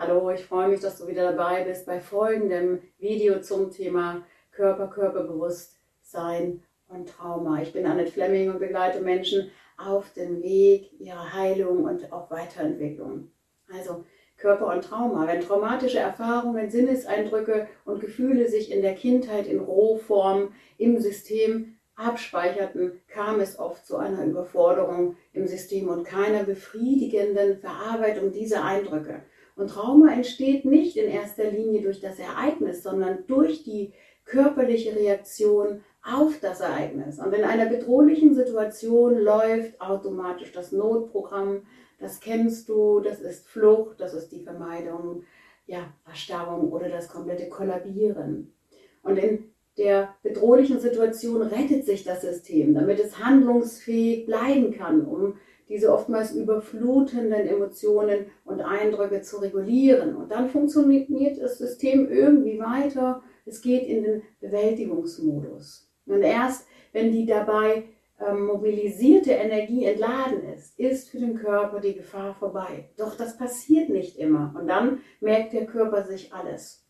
Hallo, ich freue mich, dass du wieder dabei bist bei folgendem Video zum Thema Körper, Körperbewusstsein und Trauma. Ich bin Annette Fleming und begleite Menschen auf dem Weg ihrer Heilung und auch Weiterentwicklung. Also Körper und Trauma. Wenn traumatische Erfahrungen, Sinneseindrücke und Gefühle sich in der Kindheit in Rohform im System abspeicherten, kam es oft zu einer Überforderung im System und keiner befriedigenden Verarbeitung dieser Eindrücke. Und Trauma entsteht nicht in erster Linie durch das Ereignis, sondern durch die körperliche Reaktion auf das Ereignis. Und in einer bedrohlichen Situation läuft automatisch das Notprogramm. Das kennst du, das ist Flucht, das ist die Vermeidung, ja, Erstarrung oder das komplette Kollabieren. Und in der bedrohlichen Situation rettet sich das System, damit es handlungsfähig bleiben kann, um diese oftmals überflutenden Emotionen und Eindrücke zu regulieren. Und dann funktioniert das System irgendwie weiter. Es geht in den Bewältigungsmodus. Und erst wenn die dabei ähm, mobilisierte Energie entladen ist, ist für den Körper die Gefahr vorbei. Doch das passiert nicht immer. Und dann merkt der Körper sich alles.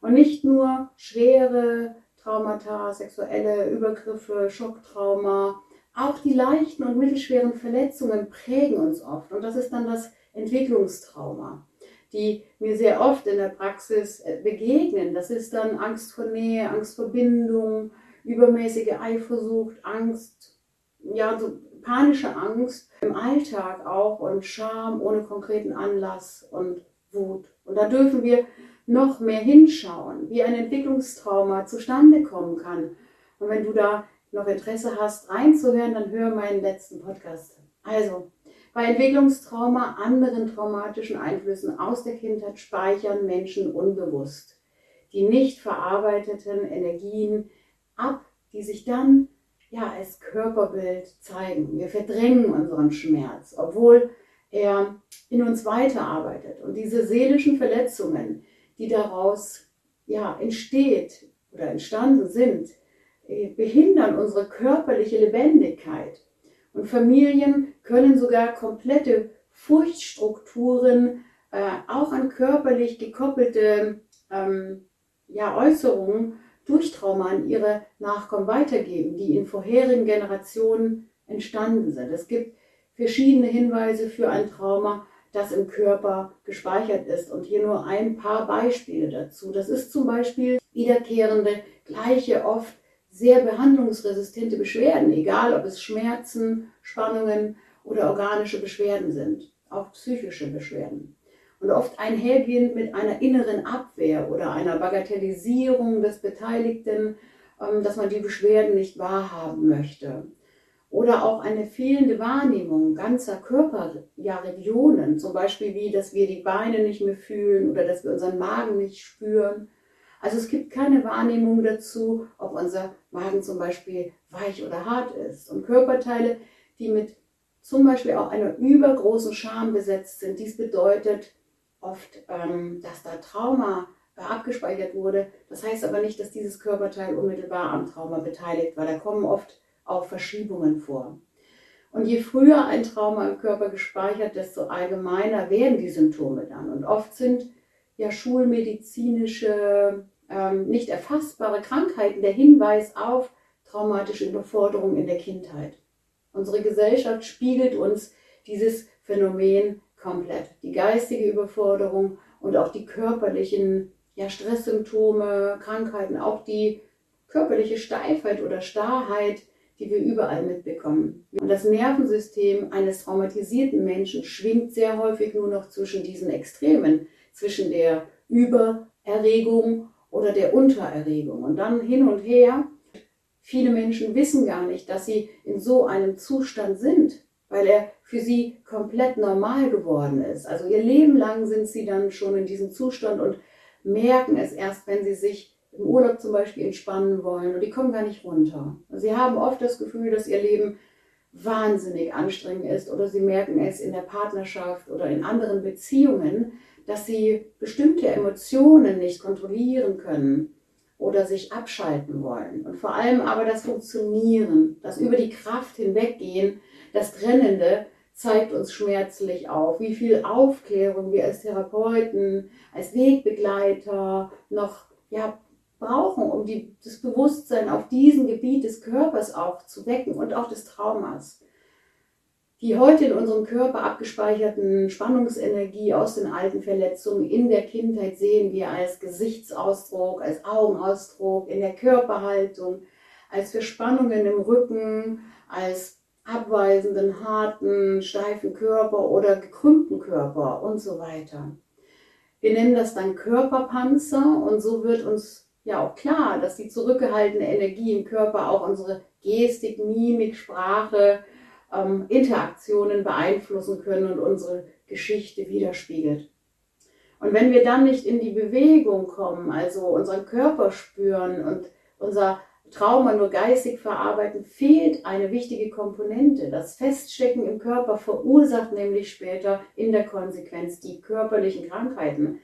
Und nicht nur schwere Traumata, sexuelle Übergriffe, Schocktrauma, auch die leichten und mittelschweren Verletzungen prägen uns oft. Und das ist dann das Entwicklungstrauma, die mir sehr oft in der Praxis äh, begegnen. Das ist dann Angst vor Nähe, Angst vor Bindung, übermäßige Eifersucht, Angst, ja, so panische Angst im Alltag auch und Scham ohne konkreten Anlass und Wut. Und da dürfen wir noch mehr hinschauen, wie ein Entwicklungstrauma zustande kommen kann. Und wenn du da noch Interesse hast, reinzuhören, dann hör meinen letzten Podcast. Also, bei Entwicklungstrauma, anderen traumatischen Einflüssen aus der Kindheit speichern Menschen unbewusst die nicht verarbeiteten Energien ab, die sich dann ja als Körperbild zeigen. Wir verdrängen unseren Schmerz, obwohl er in uns weiterarbeitet. Und diese seelischen Verletzungen, die daraus ja, entsteht oder entstanden sind, behindern unsere körperliche Lebendigkeit. Und Familien können sogar komplette Furchtstrukturen, äh, auch an körperlich gekoppelte ähm, ja, Äußerungen durch Trauma an ihre Nachkommen weitergeben, die in vorherigen Generationen entstanden sind. Es gibt verschiedene Hinweise für ein Trauma, das im Körper gespeichert ist. Und hier nur ein paar Beispiele dazu. Das ist zum Beispiel wiederkehrende, gleiche, oft sehr behandlungsresistente Beschwerden, egal ob es Schmerzen, Spannungen oder organische Beschwerden sind, auch psychische Beschwerden. Und oft einhergehend mit einer inneren Abwehr oder einer Bagatellisierung des Beteiligten, ähm, dass man die Beschwerden nicht wahrhaben möchte oder auch eine fehlende Wahrnehmung ganzer Körperregionen, ja, zum Beispiel wie, dass wir die Beine nicht mehr fühlen oder dass wir unseren Magen nicht spüren. Also es gibt keine Wahrnehmung dazu, ob unser Magen zum Beispiel weich oder hart ist. Und Körperteile, die mit zum Beispiel auch einer übergroßen Scham besetzt sind, dies bedeutet oft, ähm, dass da Trauma abgespeichert wurde. Das heißt aber nicht, dass dieses Körperteil unmittelbar am Trauma beteiligt war. Da kommen oft auch Verschiebungen vor. Und je früher ein Trauma im Körper gespeichert, desto allgemeiner werden die Symptome dann. Und oft sind ja schulmedizinische, ähm, nicht erfassbare Krankheiten der Hinweis auf traumatische Überforderung in der Kindheit. Unsere Gesellschaft spiegelt uns dieses Phänomen komplett. Die geistige Überforderung und auch die körperlichen ja, Stresssymptome, Krankheiten, auch die körperliche Steifheit oder Starrheit, die wir überall mitbekommen. Und das Nervensystem eines traumatisierten Menschen schwingt sehr häufig nur noch zwischen diesen Extremen, zwischen der Übererregung oder der Untererregung. Und dann hin und her. Viele Menschen wissen gar nicht, dass sie in so einem Zustand sind, weil er für sie komplett normal geworden ist. Also ihr Leben lang sind sie dann schon in diesem Zustand und merken es erst, wenn sie sich im Urlaub zum Beispiel entspannen wollen und die kommen gar nicht runter. Sie haben oft das Gefühl, dass ihr Leben wahnsinnig anstrengend ist oder sie merken es in der Partnerschaft oder in anderen Beziehungen, dass sie bestimmte Emotionen nicht kontrollieren können oder sich abschalten wollen. Und vor allem aber das Funktionieren, das über die Kraft hinweggehen, das Trennende zeigt uns schmerzlich auf, wie viel Aufklärung wir als Therapeuten, als Wegbegleiter noch ja, brauchen, um die, das Bewusstsein auf diesem Gebiet des Körpers auch zu wecken und auch des Traumas. Die heute in unserem Körper abgespeicherten Spannungsenergie aus den alten Verletzungen in der Kindheit sehen wir als Gesichtsausdruck, als Augenausdruck, in der Körperhaltung, als Verspannungen im Rücken, als abweisenden, harten, steifen Körper oder gekrümmten Körper und so weiter. Wir nennen das dann Körperpanzer und so wird uns ja auch klar, dass die zurückgehaltene Energie im Körper auch unsere Gestik, Mimik, Sprache, ähm, Interaktionen beeinflussen können und unsere Geschichte widerspiegelt. Und wenn wir dann nicht in die Bewegung kommen, also unseren Körper spüren und unser Trauma nur geistig verarbeiten, fehlt eine wichtige Komponente. Das Feststecken im Körper verursacht nämlich später in der Konsequenz die körperlichen Krankheiten,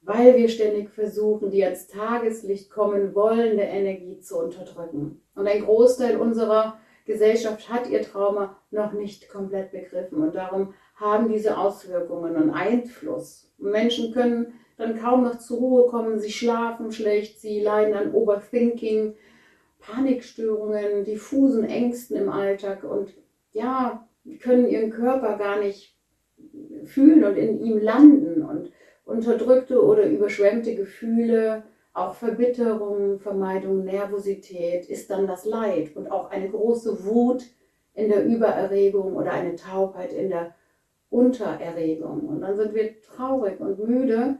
weil wir ständig versuchen, die ans Tageslicht kommen wollende Energie zu unterdrücken. Und ein Großteil unserer Gesellschaft hat ihr Trauma noch nicht komplett begriffen und darum haben diese Auswirkungen einen Einfluss. Menschen können dann kaum noch zur Ruhe kommen, sie schlafen schlecht, sie leiden an Overthinking, Panikstörungen, diffusen Ängsten im Alltag und ja, können ihren Körper gar nicht fühlen und in ihm landen und unterdrückte oder überschwemmte Gefühle, auch Verbitterung, Vermeidung, Nervosität ist dann das Leid und auch eine große Wut in der Übererregung oder eine Taubheit in der Untererregung. Und dann sind wir traurig und müde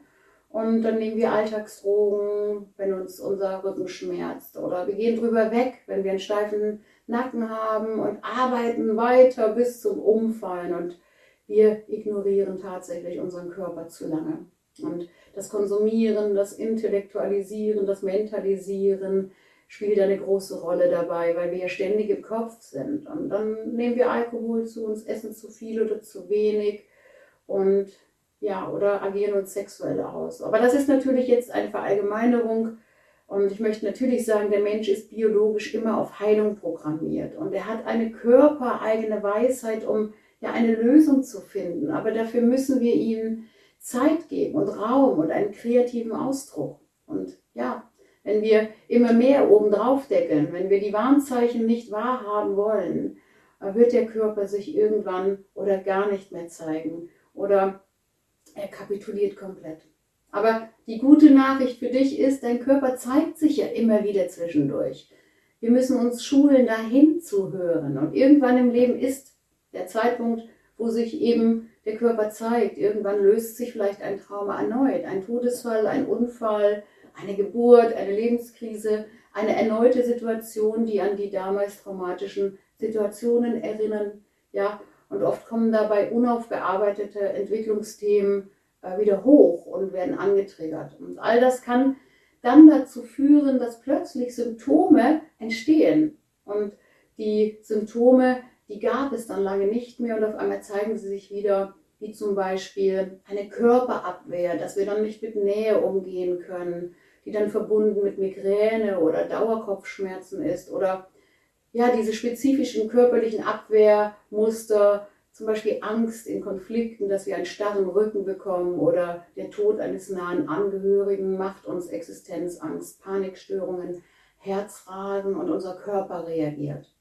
und dann nehmen wir Alltagsdrogen, wenn uns unser Rücken schmerzt. Oder wir gehen drüber weg, wenn wir einen steifen Nacken haben und arbeiten weiter bis zum Umfallen. Und wir ignorieren tatsächlich unseren Körper zu lange. Und das Konsumieren, das Intellektualisieren, das Mentalisieren spielt eine große Rolle dabei, weil wir ja ständig im Kopf sind. Und dann nehmen wir Alkohol zu uns, essen zu viel oder zu wenig. Und ja, oder agieren uns sexuell aus. Aber das ist natürlich jetzt eine Verallgemeinerung. Und ich möchte natürlich sagen, der Mensch ist biologisch immer auf Heilung programmiert. Und er hat eine körpereigene Weisheit, um ja eine Lösung zu finden. Aber dafür müssen wir ihm Zeit geben und Raum und einen kreativen Ausdruck. Und ja, wenn wir immer mehr obendrauf deckeln, wenn wir die Warnzeichen nicht wahrhaben wollen, wird der Körper sich irgendwann oder gar nicht mehr zeigen. Oder er kapituliert komplett. Aber die gute Nachricht für dich ist, dein Körper zeigt sich ja immer wieder zwischendurch. Wir müssen uns schulen, dahin zu hören. Und irgendwann im Leben ist der Zeitpunkt, wo sich eben der Körper zeigt. Irgendwann löst sich vielleicht ein Trauma erneut. Ein Todesfall, ein Unfall, eine Geburt, eine Lebenskrise, eine erneute Situation, die an die damals traumatischen Situationen erinnern. Ja, und oft kommen dabei unaufgearbeitete Entwicklungsthemen äh, wieder hoch und werden angetriggert. Und all das kann dann dazu führen, dass plötzlich Symptome entstehen. Und die Symptome, die gab es dann lange nicht mehr und auf einmal zeigen sie sich wieder, wie zum Beispiel eine Körperabwehr, dass wir dann nicht mit Nähe umgehen können, die dann verbunden mit Migräne oder Dauerkopfschmerzen ist oder ja, diese spezifischen körperlichen Abwehrmuster, zum Beispiel Angst in Konflikten, dass wir einen starren Rücken bekommen oder der Tod eines nahen Angehörigen macht uns Existenzangst, Panikstörungen, Herzrasen und unser Körper reagiert.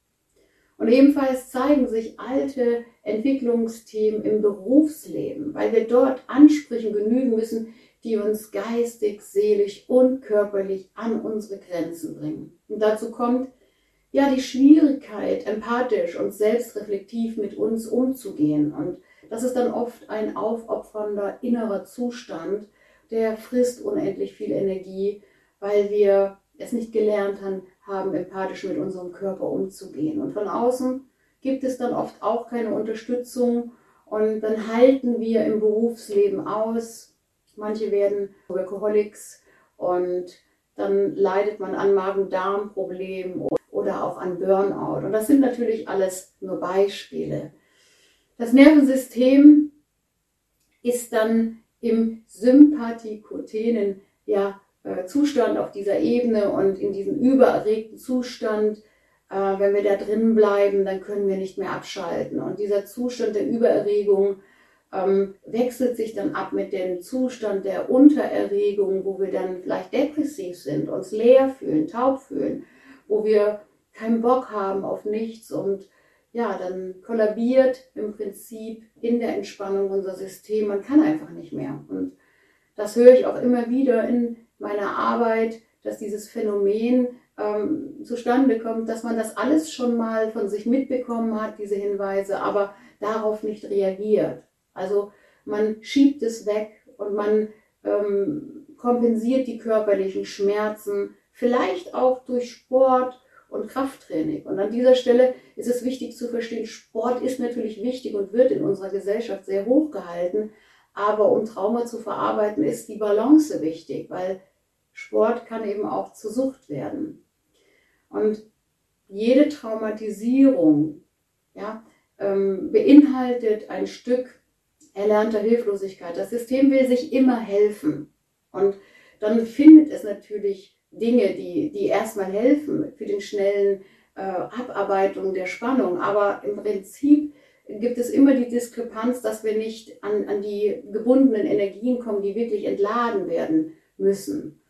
Und ebenfalls zeigen sich alte Entwicklungsthemen im Berufsleben, weil wir dort Ansprüchen genügen müssen, die uns geistig, seelisch und körperlich an unsere Grenzen bringen. Und dazu kommt, ja die Schwierigkeit, empathisch und selbstreflektiv mit uns umzugehen. Und das ist dann oft ein aufopfernder innerer Zustand, der frisst unendlich viel Energie, weil wir es nicht gelernt haben, empathisch mit unserem Körper umzugehen. Und von außen gibt es dann oft auch keine Unterstützung und dann halten wir im Berufsleben aus. Manche werden Workaholics und dann leidet man an Magen-Darm-Problemen oder auch an Burnout. Und das sind natürlich alles nur Beispiele. Das Nervensystem ist dann im sympathikotenen ja, äh, Zustand auf dieser Ebene und in diesem übererregten Zustand Äh, wenn wir da drin bleiben, dann können wir nicht mehr abschalten. Und dieser Zustand der Übererregung ähm, wechselt sich dann ab mit dem Zustand der Untererregung, wo wir dann vielleicht depressiv sind, uns leer fühlen, taub fühlen, wo wir keinen Bock haben auf nichts und ja, dann kollabiert im Prinzip in der Entspannung unser System. Man kann einfach nicht mehr. Und das höre ich auch immer wieder in meiner Arbeit, dass dieses Phänomen ähm, zustande kommt, dass man das alles schon mal von sich mitbekommen hat, diese Hinweise, aber darauf nicht reagiert. Also man schiebt es weg und man ähm, kompensiert die körperlichen Schmerzen, vielleicht auch durch Sport und Krafttraining. Und an dieser Stelle ist es wichtig zu verstehen, Sport ist natürlich wichtig und wird in unserer Gesellschaft sehr hoch gehalten, aber um Trauma zu verarbeiten, ist die Balance wichtig, weil Sport kann eben auch zur Sucht werden. Und jede Traumatisierung ja, ähm, beinhaltet ein Stück erlernter Hilflosigkeit. Das System will sich immer helfen. Und dann findet es natürlich Dinge, die, die erstmal helfen für den schnellen äh, Abarbeitung der Spannung. Aber im Prinzip gibt es immer die Diskrepanz, dass wir nicht an, an die gebundenen Energien kommen, die wirklich entladen werden müssen.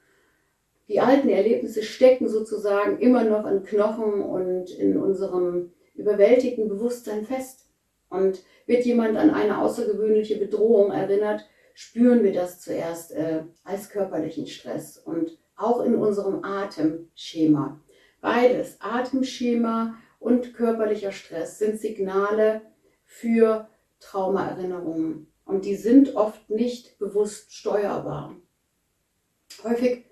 Die alten Erlebnisse stecken sozusagen immer noch in Knochen und in unserem überwältigten Bewusstsein fest. Und wird jemand an eine außergewöhnliche Bedrohung erinnert, spüren wir das zuerst äh, als körperlichen Stress und auch in unserem Atemschema. Beides, Atemschema und körperlicher Stress, sind Signale für Traumaerinnerungen. Und die sind oft nicht bewusst steuerbar. Häufig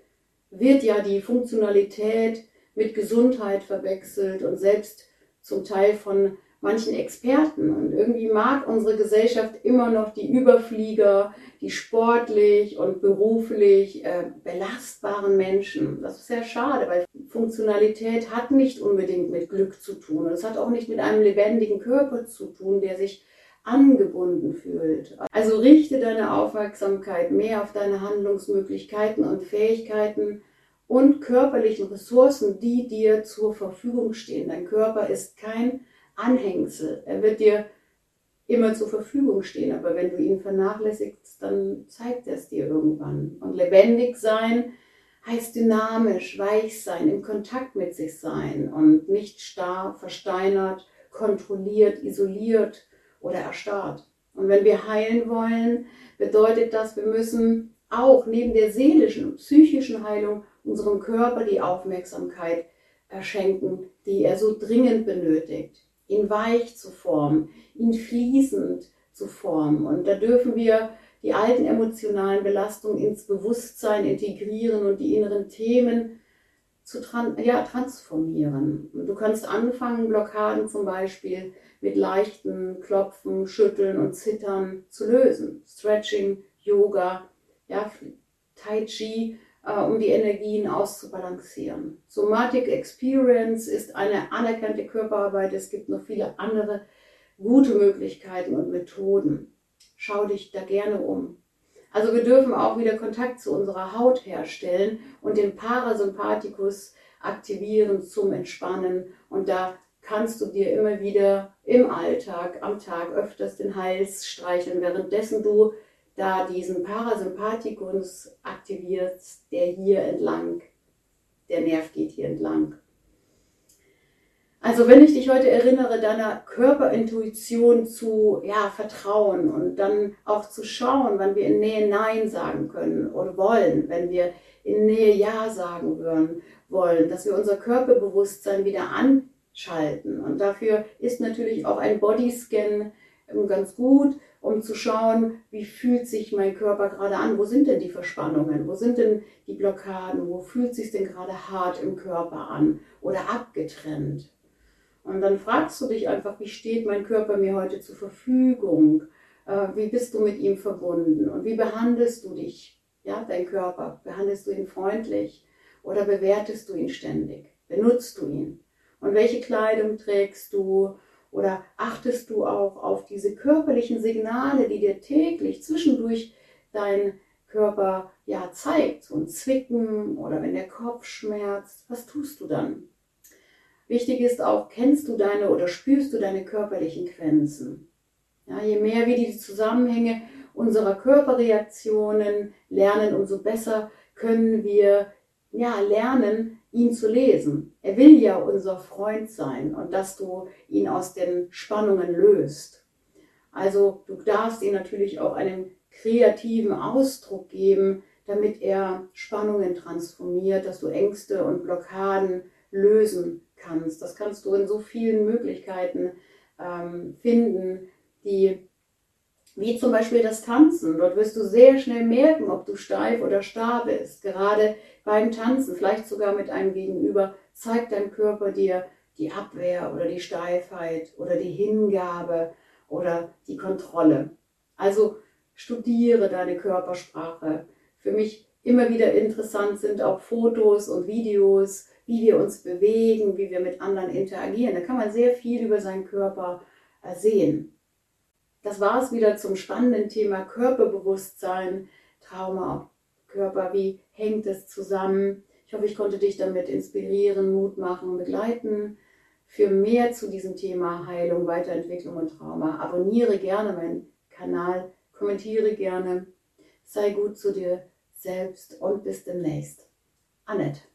wird ja die Funktionalität mit Gesundheit verwechselt und selbst zum Teil von manchen Experten. Und irgendwie mag unsere Gesellschaft immer noch die Überflieger, die sportlich und beruflich äh, belastbaren Menschen. Das ist sehr schade, weil Funktionalität hat nicht unbedingt mit Glück zu tun. Und es hat auch nicht mit einem lebendigen Körper zu tun, der sich angebunden fühlt. Also richte deine Aufmerksamkeit mehr auf deine Handlungsmöglichkeiten und Fähigkeiten und körperlichen Ressourcen, die dir zur Verfügung stehen. Dein Körper ist kein Anhängsel. Er wird dir immer zur Verfügung stehen, aber wenn du ihn vernachlässigst, dann zeigt er es dir irgendwann. Und lebendig sein heißt dynamisch, weich sein, im Kontakt mit sich sein und nicht starr, versteinert, kontrolliert, isoliert oder erstarrt. Und wenn wir heilen wollen, bedeutet das, wir müssen auch neben der seelischen und psychischen Heilung unserem Körper die Aufmerksamkeit schenken, die er so dringend benötigt ihn weich zu formen, ihn fließend zu formen. Und da dürfen wir die alten emotionalen Belastungen ins Bewusstsein integrieren und die inneren Themen zu tran ja, transformieren. Du kannst anfangen, Blockaden zum Beispiel mit leichten Klopfen, Schütteln und Zittern zu lösen. Stretching, Yoga, ja, Tai Chi, äh, um die Energien auszubalancieren. Somatic Experience ist eine anerkannte Körperarbeit. Es gibt noch viele andere gute Möglichkeiten und Methoden. Schau dich da gerne um. Also wir dürfen auch wieder Kontakt zu unserer Haut herstellen und den Parasympathikus aktivieren zum Entspannen. Und da kannst du dir immer wieder im Alltag, am Tag öfters den Hals streicheln, währenddessen du da diesen Parasympathikus aktiviert, der hier entlang, der Nerv geht hier entlang. Also wenn ich dich heute erinnere, deiner Körperintuition zu ja, vertrauen und dann auch zu schauen, wann wir in Nähe Nein sagen können oder wollen, wenn wir in Nähe Ja sagen würden, wollen, dass wir unser Körperbewusstsein wieder anschalten. Und dafür ist natürlich auch ein Bodyscan ähm, ganz gut, um zu schauen, wie fühlt sich mein Körper gerade an, wo sind denn die Verspannungen, wo sind denn die Blockaden, wo fühlt sich denn gerade hart im Körper an oder abgetrennt. Und dann fragst du dich einfach, wie steht mein Körper mir heute zur Verfügung? Äh, wie bist du mit ihm verbunden? Und wie behandelst du dich, ja, dein Körper? Behandelst du ihn freundlich oder bewertest du ihn ständig? Benutzt du ihn? Und welche Kleidung trägst du? Oder achtest du auch auf diese körperlichen Signale, die dir täglich zwischendurch dein Körper ja zeigt, so ein Zwicken oder wenn der Kopf schmerzt, was tust du dann? Wichtig ist auch, kennst du deine oder spürst du deine körperlichen Grenzen? Ja, je mehr wir die Zusammenhänge unserer Körperreaktionen lernen, umso besser können wir ja, lernen, ihn zu lesen. Er will ja unser Freund sein und dass du ihn aus den Spannungen löst. Also du darfst ihm natürlich auch einen kreativen Ausdruck geben, damit er Spannungen transformiert, dass du Ängste und Blockaden lösen kannst. Das kannst du in so vielen Möglichkeiten ähm, finden, die wie zum Beispiel das Tanzen. Dort wirst du sehr schnell merken, ob du steif oder starr bist. Gerade beim Tanzen, vielleicht sogar mit einem Gegenüber, zeigt dein Körper dir die Abwehr oder die Steifheit oder die Hingabe oder die Kontrolle. Also studiere deine Körpersprache. Für mich immer wieder interessant sind auch Fotos und Videos, wie wir uns bewegen, wie wir mit anderen interagieren. Da kann man sehr viel über seinen Körper äh, sehen. Das war es wieder zum spannenden Thema Körperbewusstsein, Trauma, Körper, wie hängt es zusammen. Ich hoffe, ich konnte dich damit inspirieren, Mut machen, begleiten. Für mehr zu diesem Thema Heilung, Weiterentwicklung und Trauma abonniere gerne meinen Kanal, kommentiere gerne, sei gut zu dir selbst und bis demnächst. Annette.